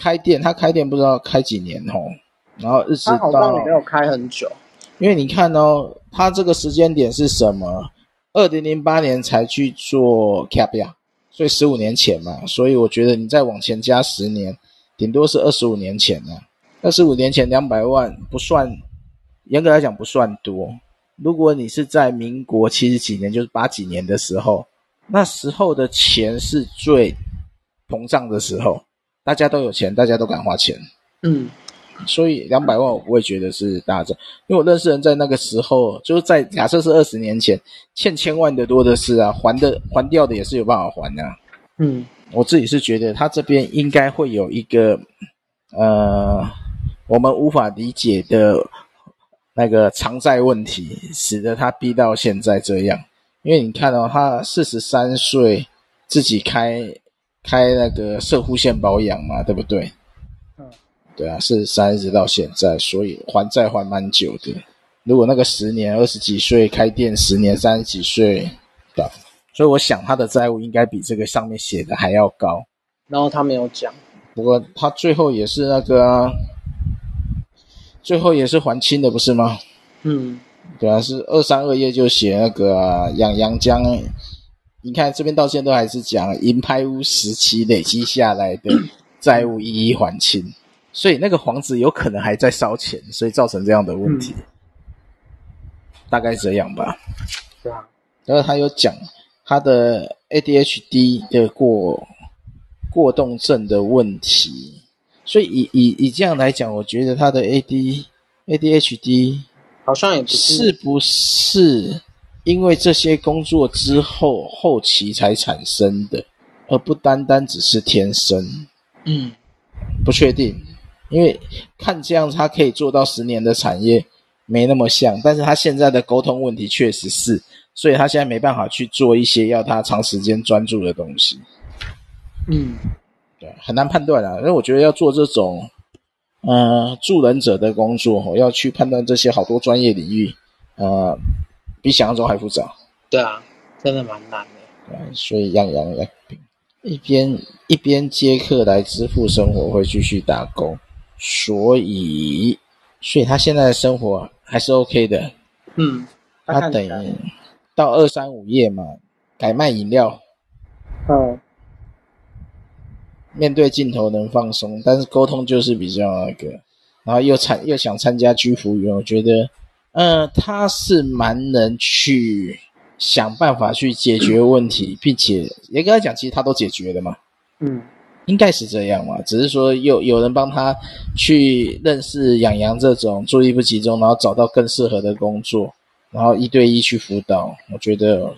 开店，他开店不知道开几年哦，然后日子到他好像没有开很久，因为你看哦，他这个时间点是什么？二零零八年才去做 KPIA，，所以十五年前嘛，所以我觉得你再往前加十年，顶多是二十五年前啊。二十五年前两百万不算，严格来讲不算多。如果你是在民国七十几年，就是八几年的时候，那时候的钱是最膨胀的时候，大家都有钱，大家都敢花钱。嗯，所以两百万我不会觉得是大众，因为我认识人在那个时候，就是在假设是二十年前，欠千万的多的是啊，还的还掉的也是有办法还的啊。嗯，我自己是觉得他这边应该会有一个，呃。我们无法理解的那个偿债问题，使得他逼到现在这样。因为你看哦，他四十三岁自己开开那个射护线保养嘛，对不对？嗯，对啊，四十三一直到现在，所以还债还蛮久的。如果那个十年二十几岁开店，十年三十几岁的，所以我想他的债务应该比这个上面写的还要高。然后他没有讲，不过他最后也是那个啊。最后也是还清的，不是吗？嗯，对啊，是二三二页就写那个养阳江，你看这边到现在都还是讲银拍屋时期累积下来的债务一一还清，嗯、所以那个房子有可能还在烧钱，所以造成这样的问题，嗯、大概这样吧。然后他有讲他的 ADHD 的过过动症的问题。所以以以以这样来讲，我觉得他的 A D A D H D 好像也是不是因为这些工作之后后期才产生的，而不单单只是天生。嗯，不确定，因为看这样他可以做到十年的产业，没那么像，但是他现在的沟通问题确实是，所以他现在没办法去做一些要他长时间专注的东西。嗯，对，很难判断啊，因为我觉得要做这种，呃，助人者的工作，我要去判断这些好多专业领域，呃，比想象中还复杂。对啊，真的蛮难的。对，所以样样来一边一边接客来支付生活，会继续打工，所以，所以他现在的生活还是 OK 的。嗯，他等于到二三五页嘛，改卖饮料。嗯。面对镜头能放松，但是沟通就是比较那个，然后又参又想参加居服员，我觉得，嗯、呃，他是蛮能去想办法去解决问题，并且也跟他讲，其实他都解决了嘛，嗯，应该是这样嘛，只是说有有人帮他去认识养羊这种注意力不集中，然后找到更适合的工作，然后一对一去辅导，我觉得，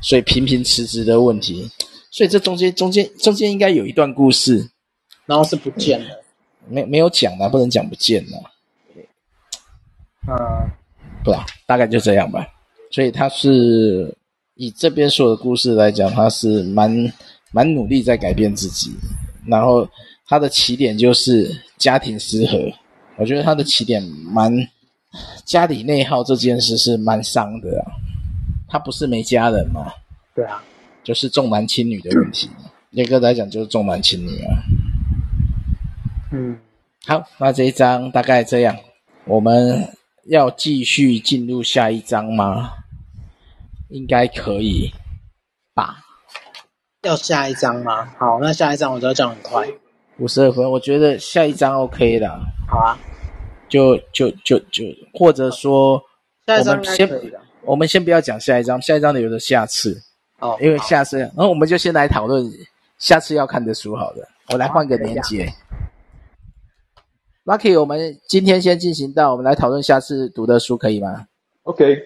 所以频频辞职的问题。所以这中间中间中间应该有一段故事，然后是不见了，没没有讲的，不能讲不见了。嗯，不啦，大概就这样吧。所以他是以这边说的故事来讲，他是蛮蛮努力在改变自己。然后他的起点就是家庭失和，我觉得他的起点蛮家里内耗这件事是蛮伤的啊。他不是没家人吗？对啊。就是重男轻女的问题，严格来讲就是重男轻女啊。嗯，好，那这一章大概这样，我们要继续进入下一章吗？应该可以吧？要下一章吗？好，那下一章我就要讲很快，五十二分，我觉得下一章 OK 的。好啊，就就就就，或者说，下一章我们先我们先不要讲下一章，下一章的有的下次。哦，因为下次，然后我们就先来讨论下次要看的书，好了，我来换个连结。Lucky，我们今天先进行到，我们来讨论下次读的书，可以吗？OK。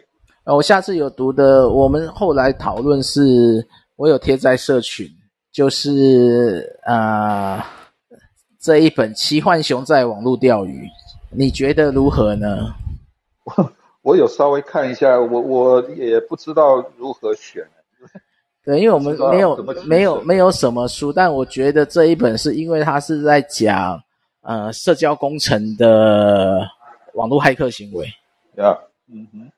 呃，我下次有读的，我们后来讨论是，我有贴在社群，就是这一本《奇幻熊在网络钓鱼》，你觉得如何呢？我 我有稍微看一下，我我也不知道如何选。对，因为我们没有没有没有什么书，但我觉得这一本是因为它是在讲呃社交工程的网络骇客行为。啊，嗯哼，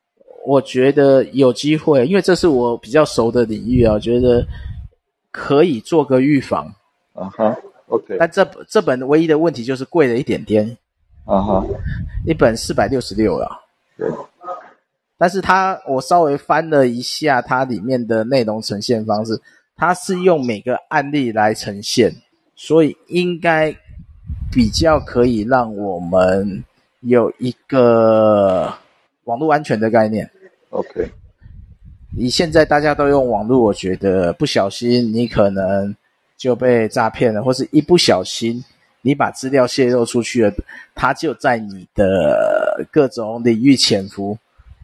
我觉得有机会，因为这是我比较熟的领域啊，我觉得可以做个预防。啊哈，OK。但这这本唯一的问题就是贵了一点点。啊哈，一本四百六十六了。对。但是它，我稍微翻了一下它里面的内容呈现方式，它是用每个案例来呈现，所以应该比较可以让我们有一个网络安全的概念。OK，你现在大家都用网络，我觉得不小心你可能就被诈骗了，或是一不小心你把资料泄露出去了，他就在你的各种领域潜伏。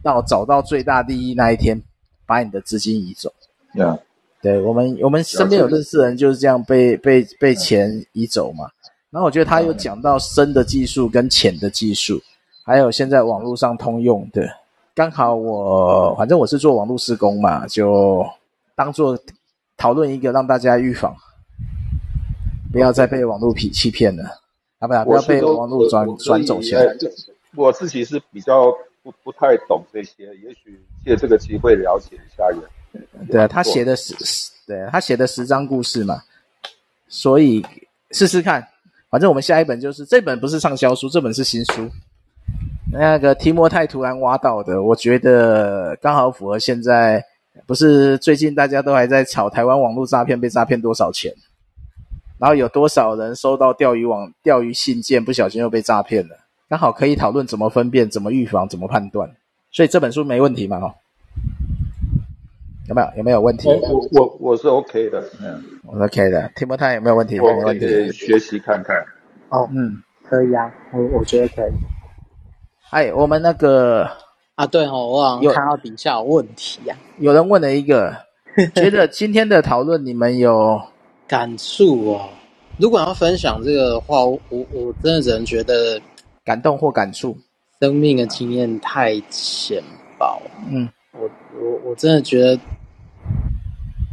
到找到最大利益那一天，把你的资金移走。Yeah. 对，我们我们身边有认识的人就是这样被被被钱移走嘛。然后我觉得他有讲到深的技术跟浅的技术，还有现在网络上通用的。刚好我反正我是做网络施工嘛，就当做讨论一个让大家预防，不要再被网络骗欺骗了，啊不不要被网络转转走钱。我自己是比较。不不太懂这些，也许借这个机会了解一下也。对啊，他写的十，对他写的十张故事嘛，所以试试看。反正我们下一本就是这本，不是畅销书，这本是新书。那个提摩太突然挖到的，我觉得刚好符合现在，不是最近大家都还在炒台湾网络诈骗被诈骗多少钱，然后有多少人收到钓鱼网钓鱼信件，不小心又被诈骗了。刚好可以讨论怎么分辨、怎么预防、怎么判断，所以这本书没问题嘛？哈，有没有？有没有问题？我我我是 OK 的，嗯，我是 OK 的。提摩太有没有问题？我可以学习看看。哦，嗯，可以啊，我我觉得可以。哎，我们那个啊，对哦，我好像看到底下有问题呀、啊。有人问了一个，觉得今天的讨论你们有感触哦？如果要分享这个的话，我我真的只能觉得感动或感触，生命的经验太浅薄。嗯，我我真的觉得，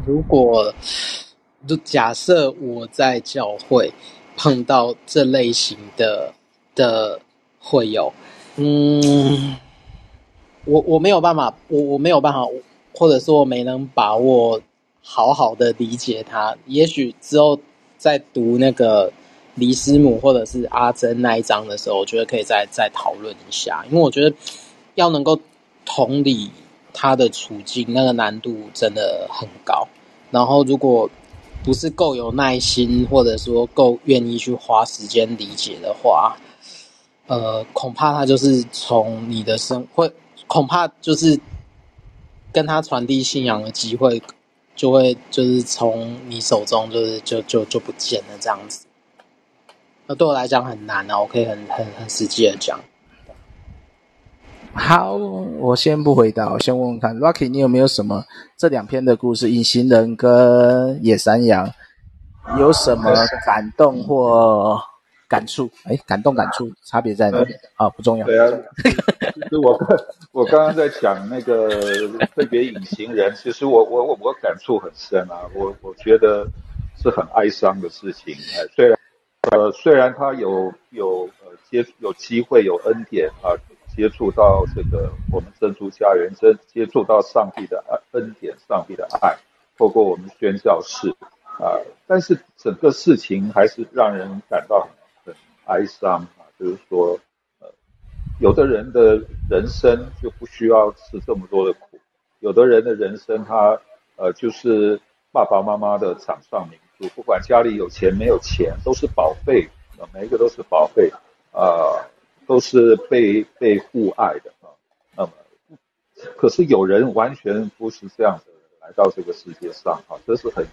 如果就假设我在教会碰到这类型的的会友，嗯，我我没有办法，我我没有办法，或者说我没能把握好好的理解他，也许之后。在读那个黎师母或者是阿珍那一章的时候，我觉得可以再再讨论一下，因为我觉得要能够同理他的处境，那个难度真的很高。然后，如果不是够有耐心，或者说够愿意去花时间理解的话，呃，恐怕他就是从你的生会，恐怕就是跟他传递信仰的机会。就会就是从你手中就是就就就不见了这样子，那对我来讲很难啊，我可以很很很实际的讲。好，我先不回答，我先问问看，Rocky，你有没有什么这两篇的故事《隐形人》跟《野山羊》有什么感动或？感触，哎，感动感触差别在哪里？啊、嗯哦，不重要。对啊，其实我我刚刚在讲那个 特别隐形人，其实我我我我感触很深啊，我我觉得是很哀伤的事情。哎，虽然呃虽然他有有呃接有机会有恩典啊，接触到这个我们珍珠家园，真接触到上帝的恩典，上帝的爱，透过我们宣教士啊，但是整个事情还是让人感到很。哀伤啊，就是说，呃，有的人的人生就不需要吃这么多的苦，有的人的人生他呃就是爸爸妈妈的掌上明珠，不管家里有钱没有钱，都是宝贝，每一个都是宝贝，啊、都是被被父爱的啊。那么，可是有人完全不是这样的来到这个世界上啊，这是很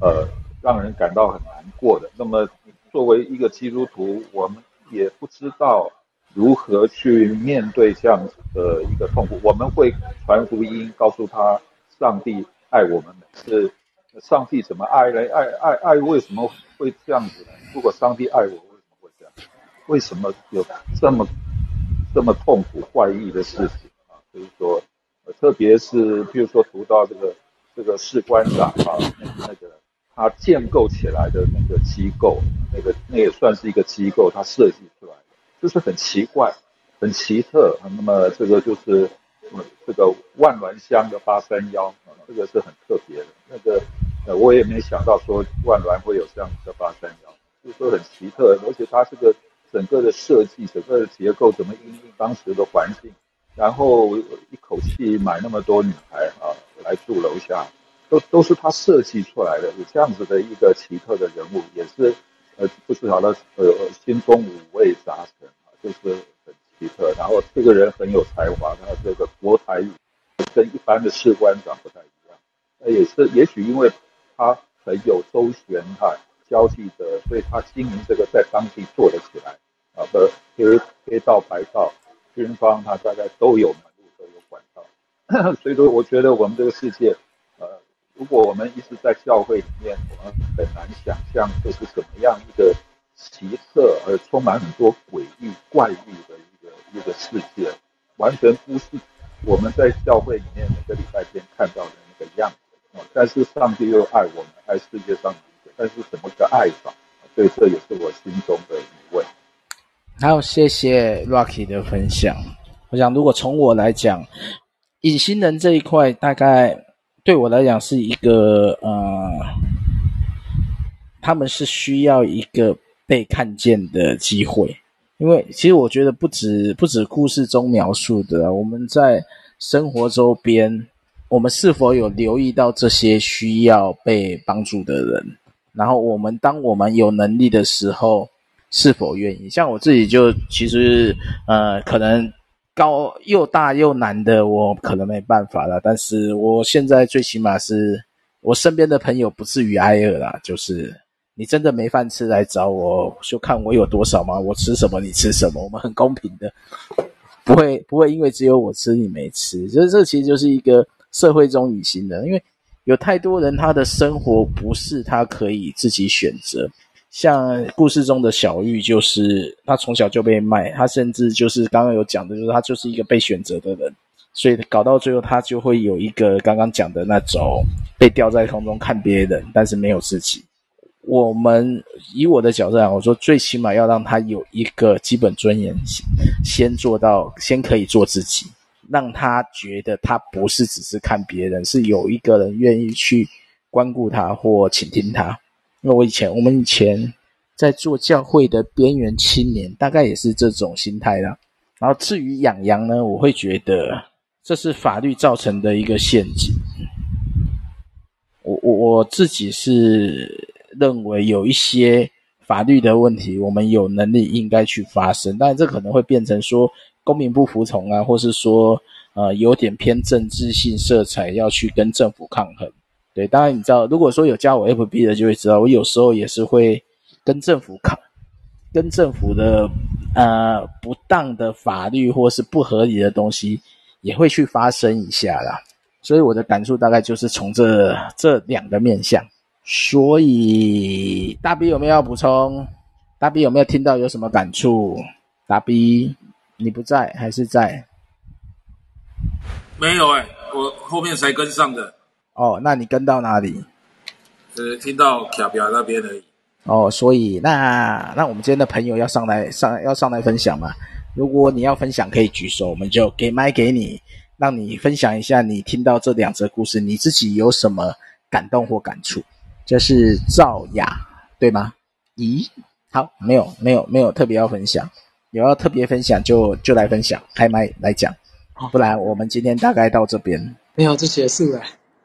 呃让人感到很难过的。那么。作为一个基督徒，我们也不知道如何去面对这样子的一个痛苦。我们会传福音，告诉他上帝爱我们，是上帝怎么爱呢？爱爱爱为什么会这样子呢？如果上帝爱我，为什么有这么这么痛苦怪异的事情啊？就是说，特别是比如说读到这个这个士官长啊，那个。他建构起来的那个机构，那个那也算是一个机构，他设计出来的，就是很奇怪，很奇特。那么这个就是，这个万峦乡的八三夭，这个是很特别的。那个呃，我也没想到说万峦会有这样的八三幺，就是说很奇特。而且它这个整个的设计，整个的结构，怎么应用当时的环境，然后一口气买那么多女孩啊来住楼下。都都是他设计出来的，有这样子的一个奇特的人物，也是呃不晓得呃心中五味杂陈啊，就是很奇特。然后这个人很有才华，他这个国台语跟一般的士官长不太一样，呃也是也许因为他很有周旋哈交际的，所以他经营这个在当地做得起来啊，的黑黑道白道军方他大概都有门路都有管道，所以说我觉得我们这个世界。呃如果我们一直在教会里面，我们很难想象这是怎么样一个奇特而充满很多诡异、怪异的一个一个世界，完全不是我们在教会里面每个礼拜天看到的那个样子。但是上帝又爱我们，爱世界上，但是怎么个爱法？所以这也是我心中的疑问。好，谢谢 Rocky 的分享。我想，如果从我来讲，隐形人这一块，大概。对我来讲是一个呃，他们是需要一个被看见的机会，因为其实我觉得不止不止故事中描述的，我们在生活周边，我们是否有留意到这些需要被帮助的人？然后我们当我们有能力的时候，是否愿意？像我自己就其实呃，可能。高又大又难的，我可能没办法了。但是我现在最起码是我身边的朋友不至于挨饿啦。就是你真的没饭吃来找我，就看我有多少嘛。我吃什么你吃什么，我们很公平的，不会不会因为只有我吃你没吃。就是这其实就是一个社会中隐形的，因为有太多人他的生活不是他可以自己选择，像故事中的小玉，就是他从小就被卖，他甚至就是刚刚有讲的，就是他就是一个被选择的人，所以搞到最后，他就会有一个刚刚讲的那种被吊在空中看别人，但是没有自己。我们以我的角度来讲，我说最起码要让他有一个基本尊严，先做到，先可以做自己，让他觉得他不是只是看别人，是有一个人愿意去关顾他或倾听他。因为我以前，我们以前在做教会的边缘青年，大概也是这种心态啦。然后至于养羊呢，我会觉得这是法律造成的一个陷阱。我我我自己是认为有一些法律的问题，我们有能力应该去发声，但这可能会变成说公民不服从啊，或是说呃有点偏政治性色彩，要去跟政府抗衡。对，当然你知道，如果说有加我 FB 的，就会知道我有时候也是会跟政府抗，跟政府的呃不当的法律或是不合理的东西，也会去发声一下啦。所以我的感触大概就是从这这两个面向。所以大 B 有没有要补充？大 B 有没有听到有什么感触？大 B，你不在还是在？没有哎、欸，我后面才跟上的。哦，那你跟到哪里？呃，听到卡表那边而已。哦，所以那那我们今天的朋友要上来上要上来分享嘛？如果你要分享，可以举手，我们就给麦给你，让你分享一下你听到这两则故事，你自己有什么感动或感触？这是赵雅对吗？咦，好，没有没有没有特别要分享，有要特别分享就就来分享，开麦来讲，不然我们今天大概到这边，没有就结束了。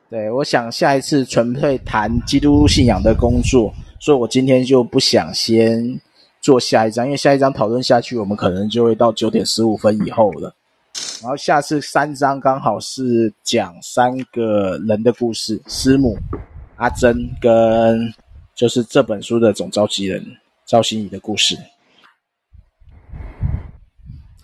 对，我想下一次纯粹谈基督信仰的工作，所以我今天就不想先做下一章，因为下一章讨论下去，我们可能就会到九点十五分以后了。然后下次三章刚好是讲三个人的故事：师母、阿珍跟就是这本书的总召集人赵心怡的故事。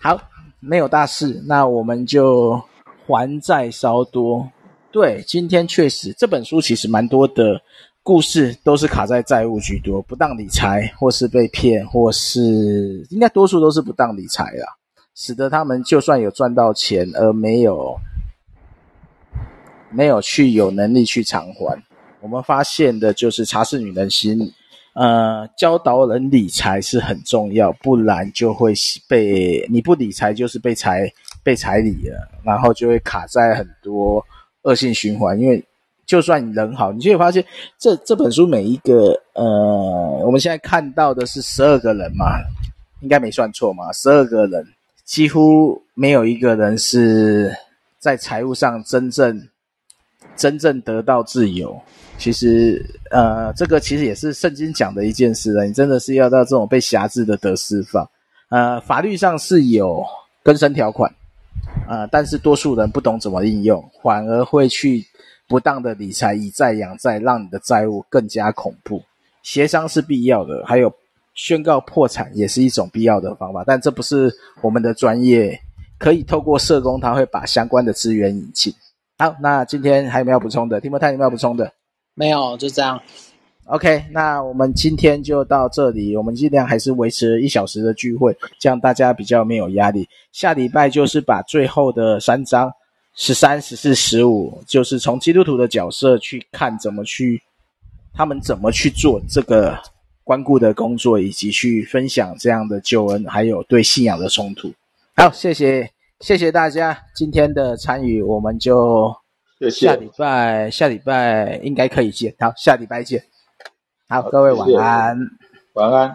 好，没有大事，那我们就还债稍多。对，今天确实这本书其实蛮多的故事都是卡在债务居多，不当理财，或是被骗，或是应该多数都是不当理财啦，使得他们就算有赚到钱，而没有没有去有能力去偿还。我们发现的就是茶室女人心，呃，教导人理财是很重要，不然就会被你不理财就是被财被财理了，然后就会卡在很多。恶性循环，因为就算你人好，你就会发现这这本书每一个呃，我们现在看到的是十二个人嘛，应该没算错嘛，十二个人几乎没有一个人是在财务上真正真正得到自由。其实呃，这个其实也是圣经讲的一件事了，你真的是要到这种被辖制的得释放。呃，法律上是有更生条款。呃，但是多数人不懂怎么应用，反而会去不当的理财，以债养债，让你的债务更加恐怖。协商是必要的，还有宣告破产也是一种必要的方法，但这不是我们的专业。可以透过社工，他会把相关的资源引进。好，那今天还有没有补充的？听不太有没有补充的？没有，就这样。OK，那我们今天就到这里。我们尽量还是维持一小时的聚会，这样大家比较没有压力。下礼拜就是把最后的三章十三、十四、十五，就是从基督徒的角色去看怎么去，他们怎么去做这个关顾的工作，以及去分享这样的救恩，还有对信仰的冲突。好，谢谢，谢谢大家今天的参与，我们就下礼拜下礼拜应该可以见。好，下礼拜见。好，各位晚安。晚安。